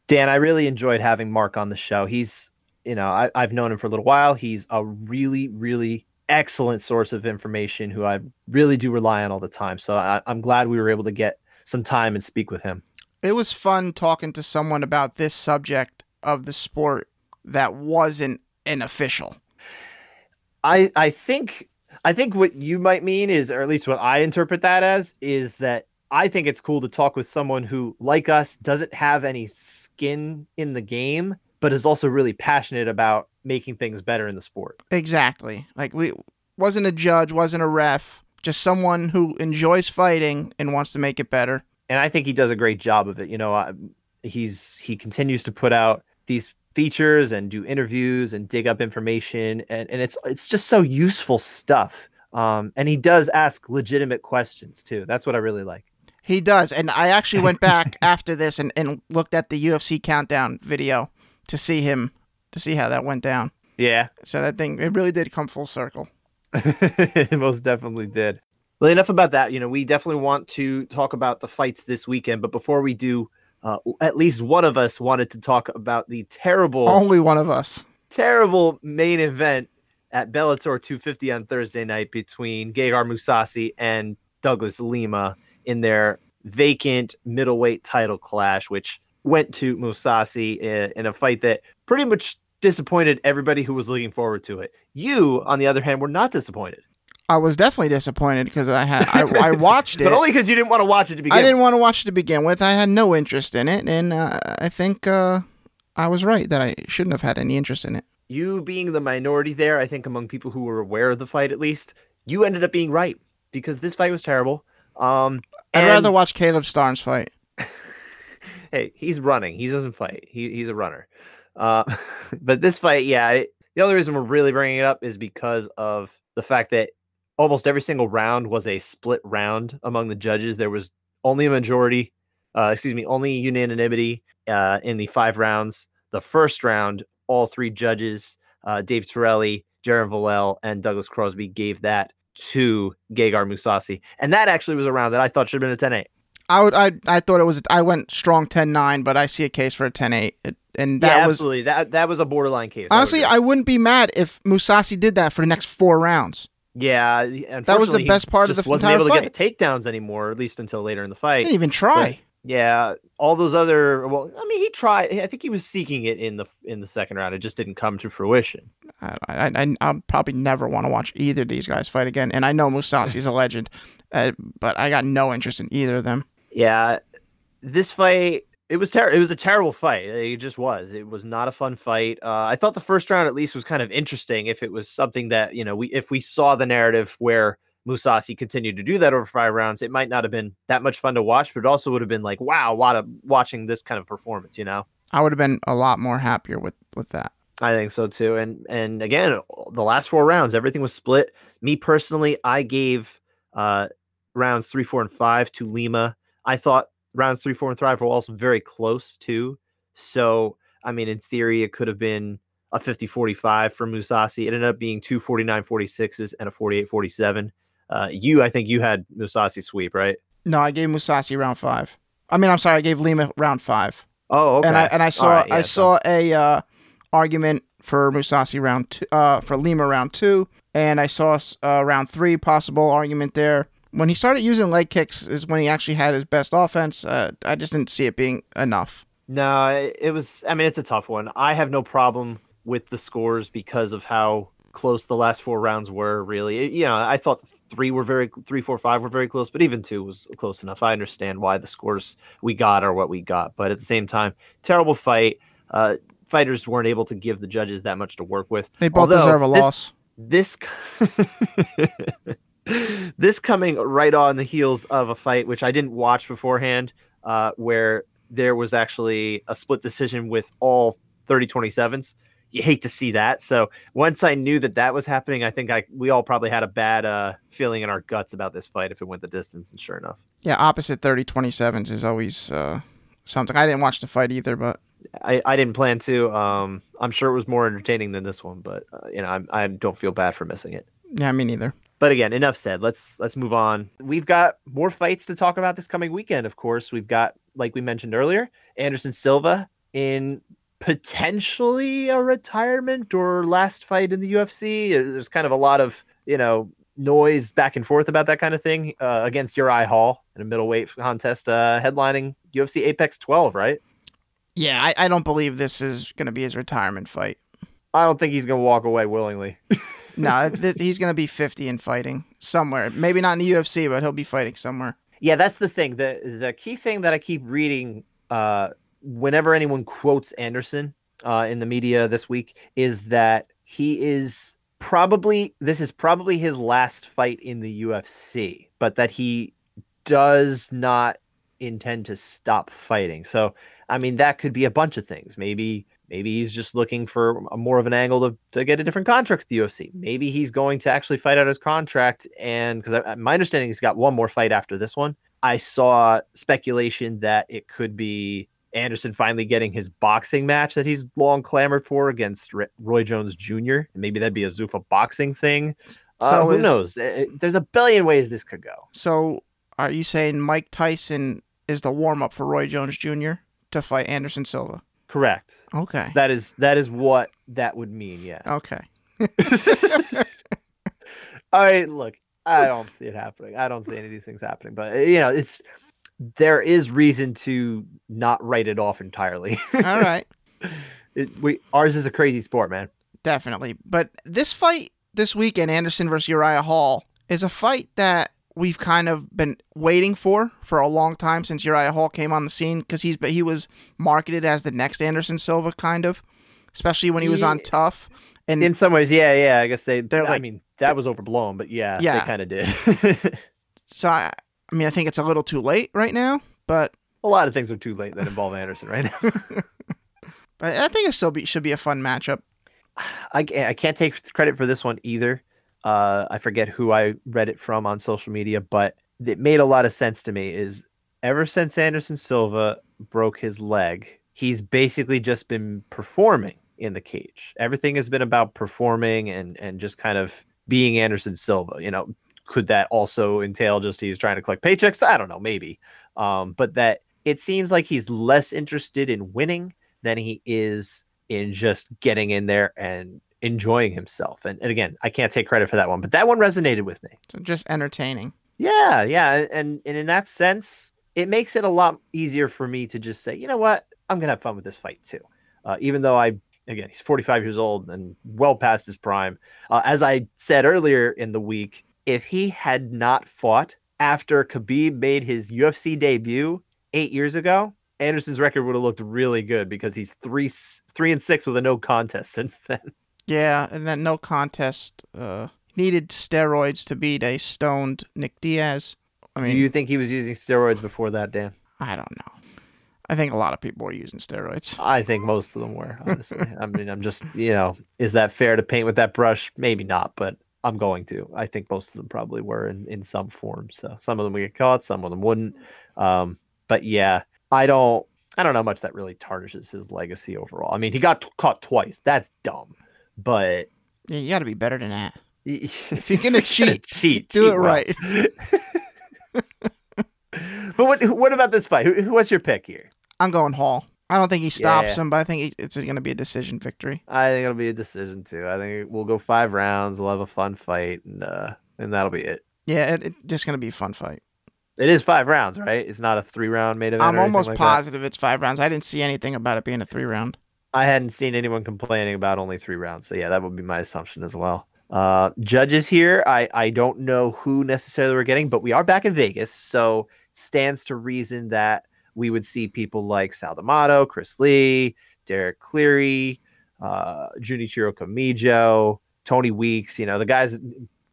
Dan, I really enjoyed having Marc on the show. He's, you know, I, I've known him for a little while. He's a really, really excellent source of information who I really do rely on all the time. So I, I'm glad we were able to get some time and speak with him. It was fun talking to someone about this subject of the sport that wasn't an official. I I think I think what you might mean is, or at least what I interpret that as, is that I think it's cool to talk with someone who, like us, doesn't have any skin in the game, but is also really passionate about making things better in the sport. Exactly. Like we wasn't a judge, wasn't a ref, just someone who enjoys fighting and wants to make it better. And I think he does a great job of it. You know, he's he continues to put out these features and do interviews and dig up information and, and it's it's just so useful stuff um, and he does ask legitimate questions too. That's what i really like. He does and i actually went back [laughs] after this and, and looked at the ufc countdown video to see him to see how that went down. Yeah. So that thing it really did come full circle. [laughs] It most definitely did. Well enough about that. You know we definitely want to talk about the fights this weekend but before we do uh, at least one of us wanted to talk about the terrible, only one of us, terrible main event at Bellator 250 on Thursday night between Gegard Mousasi and Douglas Lima in their vacant middleweight title clash, which went to Mousasi in, in a fight that pretty much disappointed everybody who was looking forward to it. You, on the other hand, were not disappointed. I was definitely disappointed because I had I, I [laughs] watched it, but only because you didn't want to watch it to begin. I didn't want to watch it to begin with. I had no interest in it, and uh, I think uh, I was right that I shouldn't have had any interest in it. You being the minority there, I think among people who were aware of the fight, at least, you ended up being right because this fight was terrible. Um, I'd rather watch Kalib Starnes fight. [laughs] hey, he's running. He doesn't fight. He he's a runner. Uh, [laughs] but this fight, yeah, it, the only reason we're really bringing it up is because of the fact that almost every single round was a split round among the judges. There was only a majority, uh, excuse me, only unanimity uh, in the five rounds. The first round, all three judges, uh, Dave Tirelli, Jerin Valel, and Douglas Crosby, gave that to Gegard Mousasi. And that actually was a round that I thought should have been a 10 8. I would I I thought it was I went strong 10-9, but I see a case for a 10-8. And that yeah, was absolutely that that was a borderline case. Honestly, I, I wouldn't be mad if Mousasi did that for the next four rounds. Yeah, and that was the best part of the wasn't able fight. to get the takedowns anymore, at least until later in the fight. He didn't even try. But, yeah, all those other. Well, I mean, he tried. I think he was seeking it in the in the second round. It just didn't come to fruition. I I I'll probably never want to watch either of these guys fight again. And I know Mousasi's a legend, uh, but I got no interest in either of them. Yeah, this fight it was terrible. It was a terrible fight. It just was. It was not a fun fight. Uh, I thought the first round at least was kind of interesting. If it was something that you know, we if we saw the narrative where Mousasi continued to do that over five rounds, it might not have been that much fun to watch, but it also would have been like, wow, a lot of watching this kind of performance. You know, I would have been a lot more happier with with that. I think so too. And and again, the last four rounds, everything was split. Me personally, I gave uh, rounds three, four, and five to Lima. I thought rounds three, four, and five were also very close too. So, I mean, in theory, it could have been a 50 45 for Mousasi. It ended up being two 49 46s and a 48 47. Uh, you, I think you had Mousasi sweep, right? No, I gave Mousasi round five. I mean, I'm sorry, I gave Lima round five. Oh, okay. And I and I saw right, yeah, I so. saw a uh, argument for Mousasi round two, uh, for Lima round two, and I saw uh, round three possible argument there when he started using leg kicks is when he actually had his best offense. Uh, I just didn't see it being enough. No, it was. I mean, it's a tough one. I have no problem with the scores because of how close the last four rounds were. Really, it, you know, I thought three were very three, four, five were very close, but even two was close enough. I understand why the scores we got are what we got, but at the same time, terrible fight. Uh, fighters weren't able to give the judges that much to work with. They both Although deserve a this, loss. This. [laughs] [laughs] this coming right on the heels of a fight which I didn't watch beforehand, uh, where there was actually a split decision with all 30 27s. You hate to see that. So once I knew that that was happening, I think I we all probably had a bad uh, feeling in our guts about this fight if it went the distance. And sure enough, yeah, opposite 30 27s is always uh, something. I didn't watch the fight either, but I, I didn't plan to. Um, I'm sure it was more entertaining than this one, but uh, you know I, I don't feel bad for missing it. Yeah, me neither. But again, enough said. Let's let's move on. We've got more fights to talk about this coming weekend. Of course, we've got like we mentioned earlier, Anderson Silva in potentially a retirement or last fight in the UFC. There's kind of a lot of you know noise back and forth about that kind of thing uh, against Uriah Hall in a middleweight contest, uh, headlining UFC Apex 12, right? Yeah, I, I don't believe this is going to be his retirement fight. I don't think he's going to walk away willingly. [laughs] no, th- he's going to be 50 and fighting somewhere. Maybe not in the UFC, but he'll be fighting somewhere. Yeah, that's the thing. The the key thing that I keep reading uh, whenever anyone quotes Anderson uh, in the media this week is that he is probably this is probably his last fight in the UFC, but that he does not intend to stop fighting. So, I mean, that could be a bunch of things. Maybe Maybe he's just looking for a, more of an angle to, to get a different contract with the UFC. Maybe he's going to actually fight out his contract. And because my understanding, he's got one more fight after this one. I saw speculation that it could be Anderson finally getting his boxing match that he's long clamored for against Roy Jones Jr. Maybe that'd be a Zuffa boxing thing. Uh, so who is, knows? There's a billion ways this could go. So are you saying Mike Tyson is the warm up for Roy Jones Jr. to fight Anderson Silva? Correct. Okay. That is that is what that would mean. Yeah. Okay. [laughs] All right. Look, I don't see it happening. I don't see any of these things happening. But eh, you know, it's there is reason to not write it off entirely. All right. [laughs] It, we ours is a crazy sport, man. Definitely. But this fight this weekend, Anderson versus Uriah Hall, is a fight that we've kind of been waiting for for a long time since Uriah Hall came on the scene because he's but he was marketed as the next Anderson Silva kind of, especially when he was on TUF. And in some ways, yeah, yeah. I guess they. They're I like, mean, that was overblown, but yeah, yeah, they kind of did. [laughs] so I, I mean, I think it's a little too late right now, but a lot of things are too late that involve Anderson right now. [laughs] [laughs] but I think it still be, should be a fun matchup. I, I can't take credit for this one either. Uh, I forget who I read it from on social media, but it made a lot of sense to me. Is ever since Anderson Silva broke his leg, he's basically just been performing in the cage. Everything has been about performing and and just kind of being Anderson Silva. You know, could that also entail just he's trying to collect paychecks? I don't know, maybe. Um, but that it seems like he's less interested in winning than he is in just getting in there and enjoying himself. And, and again, I can't take credit for that one, but that one resonated with me. So just entertaining. Yeah, yeah, and and in that sense, it makes it a lot easier for me to just say, you know what, I'm gonna have fun with this fight too. Uh, even though I again, he's 45 years old and well past his prime. Uh, as I said earlier in the week, if he had not fought after Khabib made his UFC debut eight years ago, Anderson's record would have looked really good because he's three three and six with a no contest [laughs] since then. Yeah, and that no contest uh, needed steroids to beat a stoned Nick Diaz. I mean, do you think he was using steroids before that, Dan? I don't know. I think a lot of people were using steroids. I think most of them were, honestly. I mean, I'm just, you know, is that fair to paint with that brush? Maybe not, but I'm going to. I think most of them probably were in, in some form. So some of them would get caught, some of them wouldn't. Um, but yeah, I don't, I don't know much that really tarnishes his legacy overall. I mean, he got t- caught twice. That's dumb, but yeah, you got to be better than that. [laughs] if you're gonna cheat, cheat, do cheat it well. right. [laughs] but what what about this fight? Who, what's your pick here? I'm going Hall. I don't think he stops yeah. him, but I think it's going to be a decision victory. I think it'll be a decision too. I think we'll go five rounds. We'll have a fun fight, and uh, and that'll be it. Yeah, it's it just going to be a fun fight. It is five rounds, right? It's not a three round made event. I'm almost like positive that. it's five rounds. I didn't see anything about it being a three round. I hadn't seen anyone complaining about only three rounds, so yeah, that would be my assumption as well. Uh, judges here, I I don't know who necessarily we're getting, but we are back in Vegas, so stands to reason that we would see people like Sal D'Amato, Chris Lee, Derek Cleary, uh, Junichiro Tony Weeks, you know, the guys,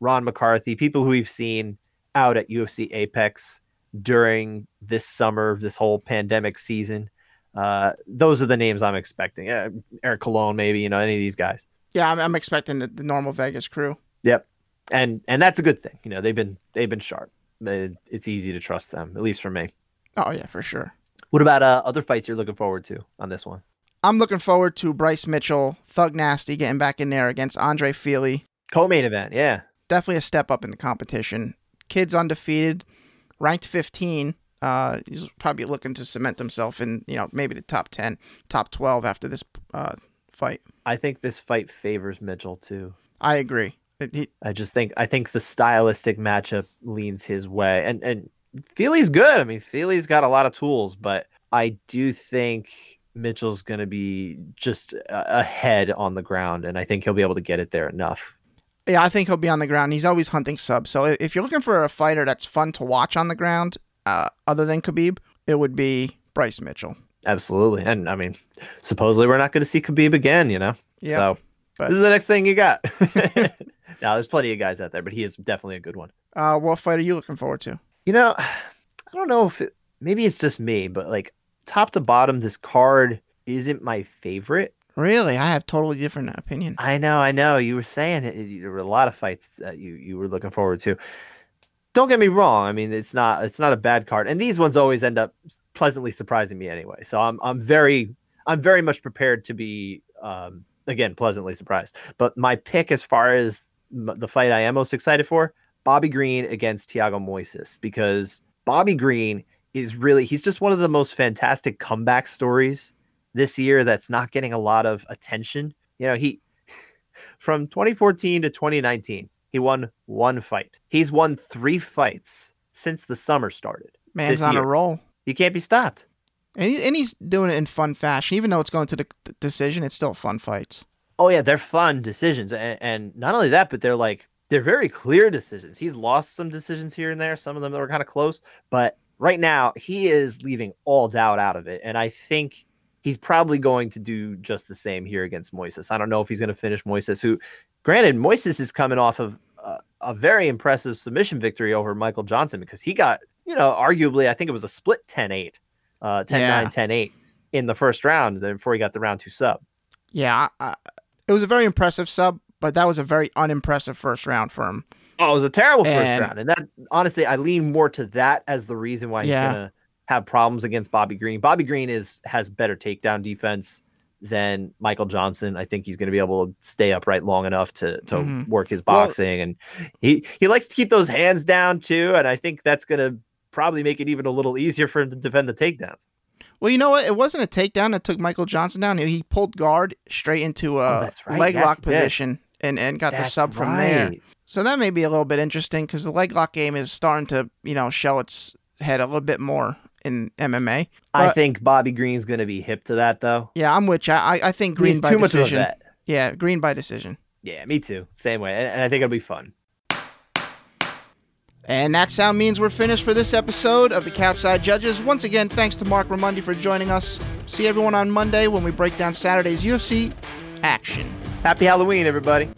Ron McCarthy, people who we've seen out at UFC Apex during this summer, this whole pandemic season. Uh, those are the names I'm expecting. Uh, Eric Colon, maybe, you know, any of these guys. Yeah, I'm, I'm expecting the, the normal Vegas crew. Yep. And and that's a good thing. You know, they've been they've been sharp. It's easy to trust them, at least for me. Oh yeah, for sure. What about uh, other fights you're looking forward to on this one? I'm looking forward to Bryce Mitchell, Thug Nasty, getting back in there against Andre Fili. Co-main event, yeah. Definitely a step up in the competition. Kid's undefeated, ranked 15. Uh, he's probably looking to cement himself in, you know, maybe the top 10, top 12 after this uh, fight. I think this fight favors Mitchell too. I agree. He, I just think I think the stylistic matchup leans his way, and and Fili's good. I mean, Fili's got a lot of tools, but I do think Mitchell's going to be just ahead on the ground, and I think he'll be able to get it there enough. Yeah, I think he'll be on the ground. He's always hunting subs. So if you're looking for a fighter that's fun to watch on the ground, uh, other than Khabib, it would be Bryce Mitchell. Absolutely, and I mean, supposedly we're not going to see Khabib again. You know, yeah. So but... this is the next thing you got. [laughs] [laughs] now, there's plenty of guys out there, but he is definitely a good one. Uh, what fight are you looking forward to? You know, I don't know if it, maybe it's just me, but like top to bottom, this card isn't my favorite. Really, I have totally different opinion. I know, I know. You were saying it, there were a lot of fights that you you were looking forward to. Don't get me wrong. I mean, it's not it's not a bad card, and these ones always end up pleasantly surprising me anyway. So I'm I'm very I'm very much prepared to be um, again pleasantly surprised. But my pick as far as the fight I am most excited for Bobby Green against Thiago Moises because Bobby Green is really he's just one of the most fantastic comeback stories this year that's not getting a lot of attention. You know, he [laughs] from 2014 to 2019, he won one fight. He's won 3 fights since the summer started. Man's on year. a roll. He can't be stopped. And, he, and he's doing it in fun fashion. Even though it's going to the decision, it's still fun fights. Oh yeah, they're fun decisions, and, and not only that, but they're like they're very clear decisions. He's lost some decisions here and there, some of them that were kind of close, but right now he is leaving all doubt out of it. And I think he's probably going to do just the same here against Moises. I don't know if he's going to finish Moises, who, granted, Moises is coming off of a, very impressive submission victory over Michael Johnson because he got, you know, arguably, I think it was a split 10 8, uh, 10 9, 10 8 in the first round before he got the round two sub. Yeah, I, it was a very impressive sub, but that was a very unimpressive first round for him. Oh, it was a terrible and, first round. And that, honestly, I lean more to that as the reason why he's yeah. going to have problems against Bobby Green. Bobby Green is has better takedown defense than Michael Johnson. I think he's going to be able to stay upright long enough to to mm-hmm. work his boxing, well, and he he likes to keep those hands down too. And I think that's going to probably make it even a little easier for him to defend the takedowns. Well, you know what? It wasn't a takedown that took Michael Johnson down. He pulled guard straight into a oh, right. leg yes, lock position and, and got that's the sub from right. there. So that may be a little bit interesting because the leg lock game is starting to, you know, show its head a little bit more in MMA. But, I think Bobby Green's going to be hip to that, though. Yeah, I'm with you. I, I think Green He's by too decision. Much of a bet. Yeah, Green by decision. Yeah, me too. Same way, and, and I think it'll be fun. And that sound means we're finished for this episode of the Couchside Judges. Once again, thanks to Marc Raimondi for joining us. See everyone on Monday when we break down Saturday's UFC action. Happy Halloween, everybody.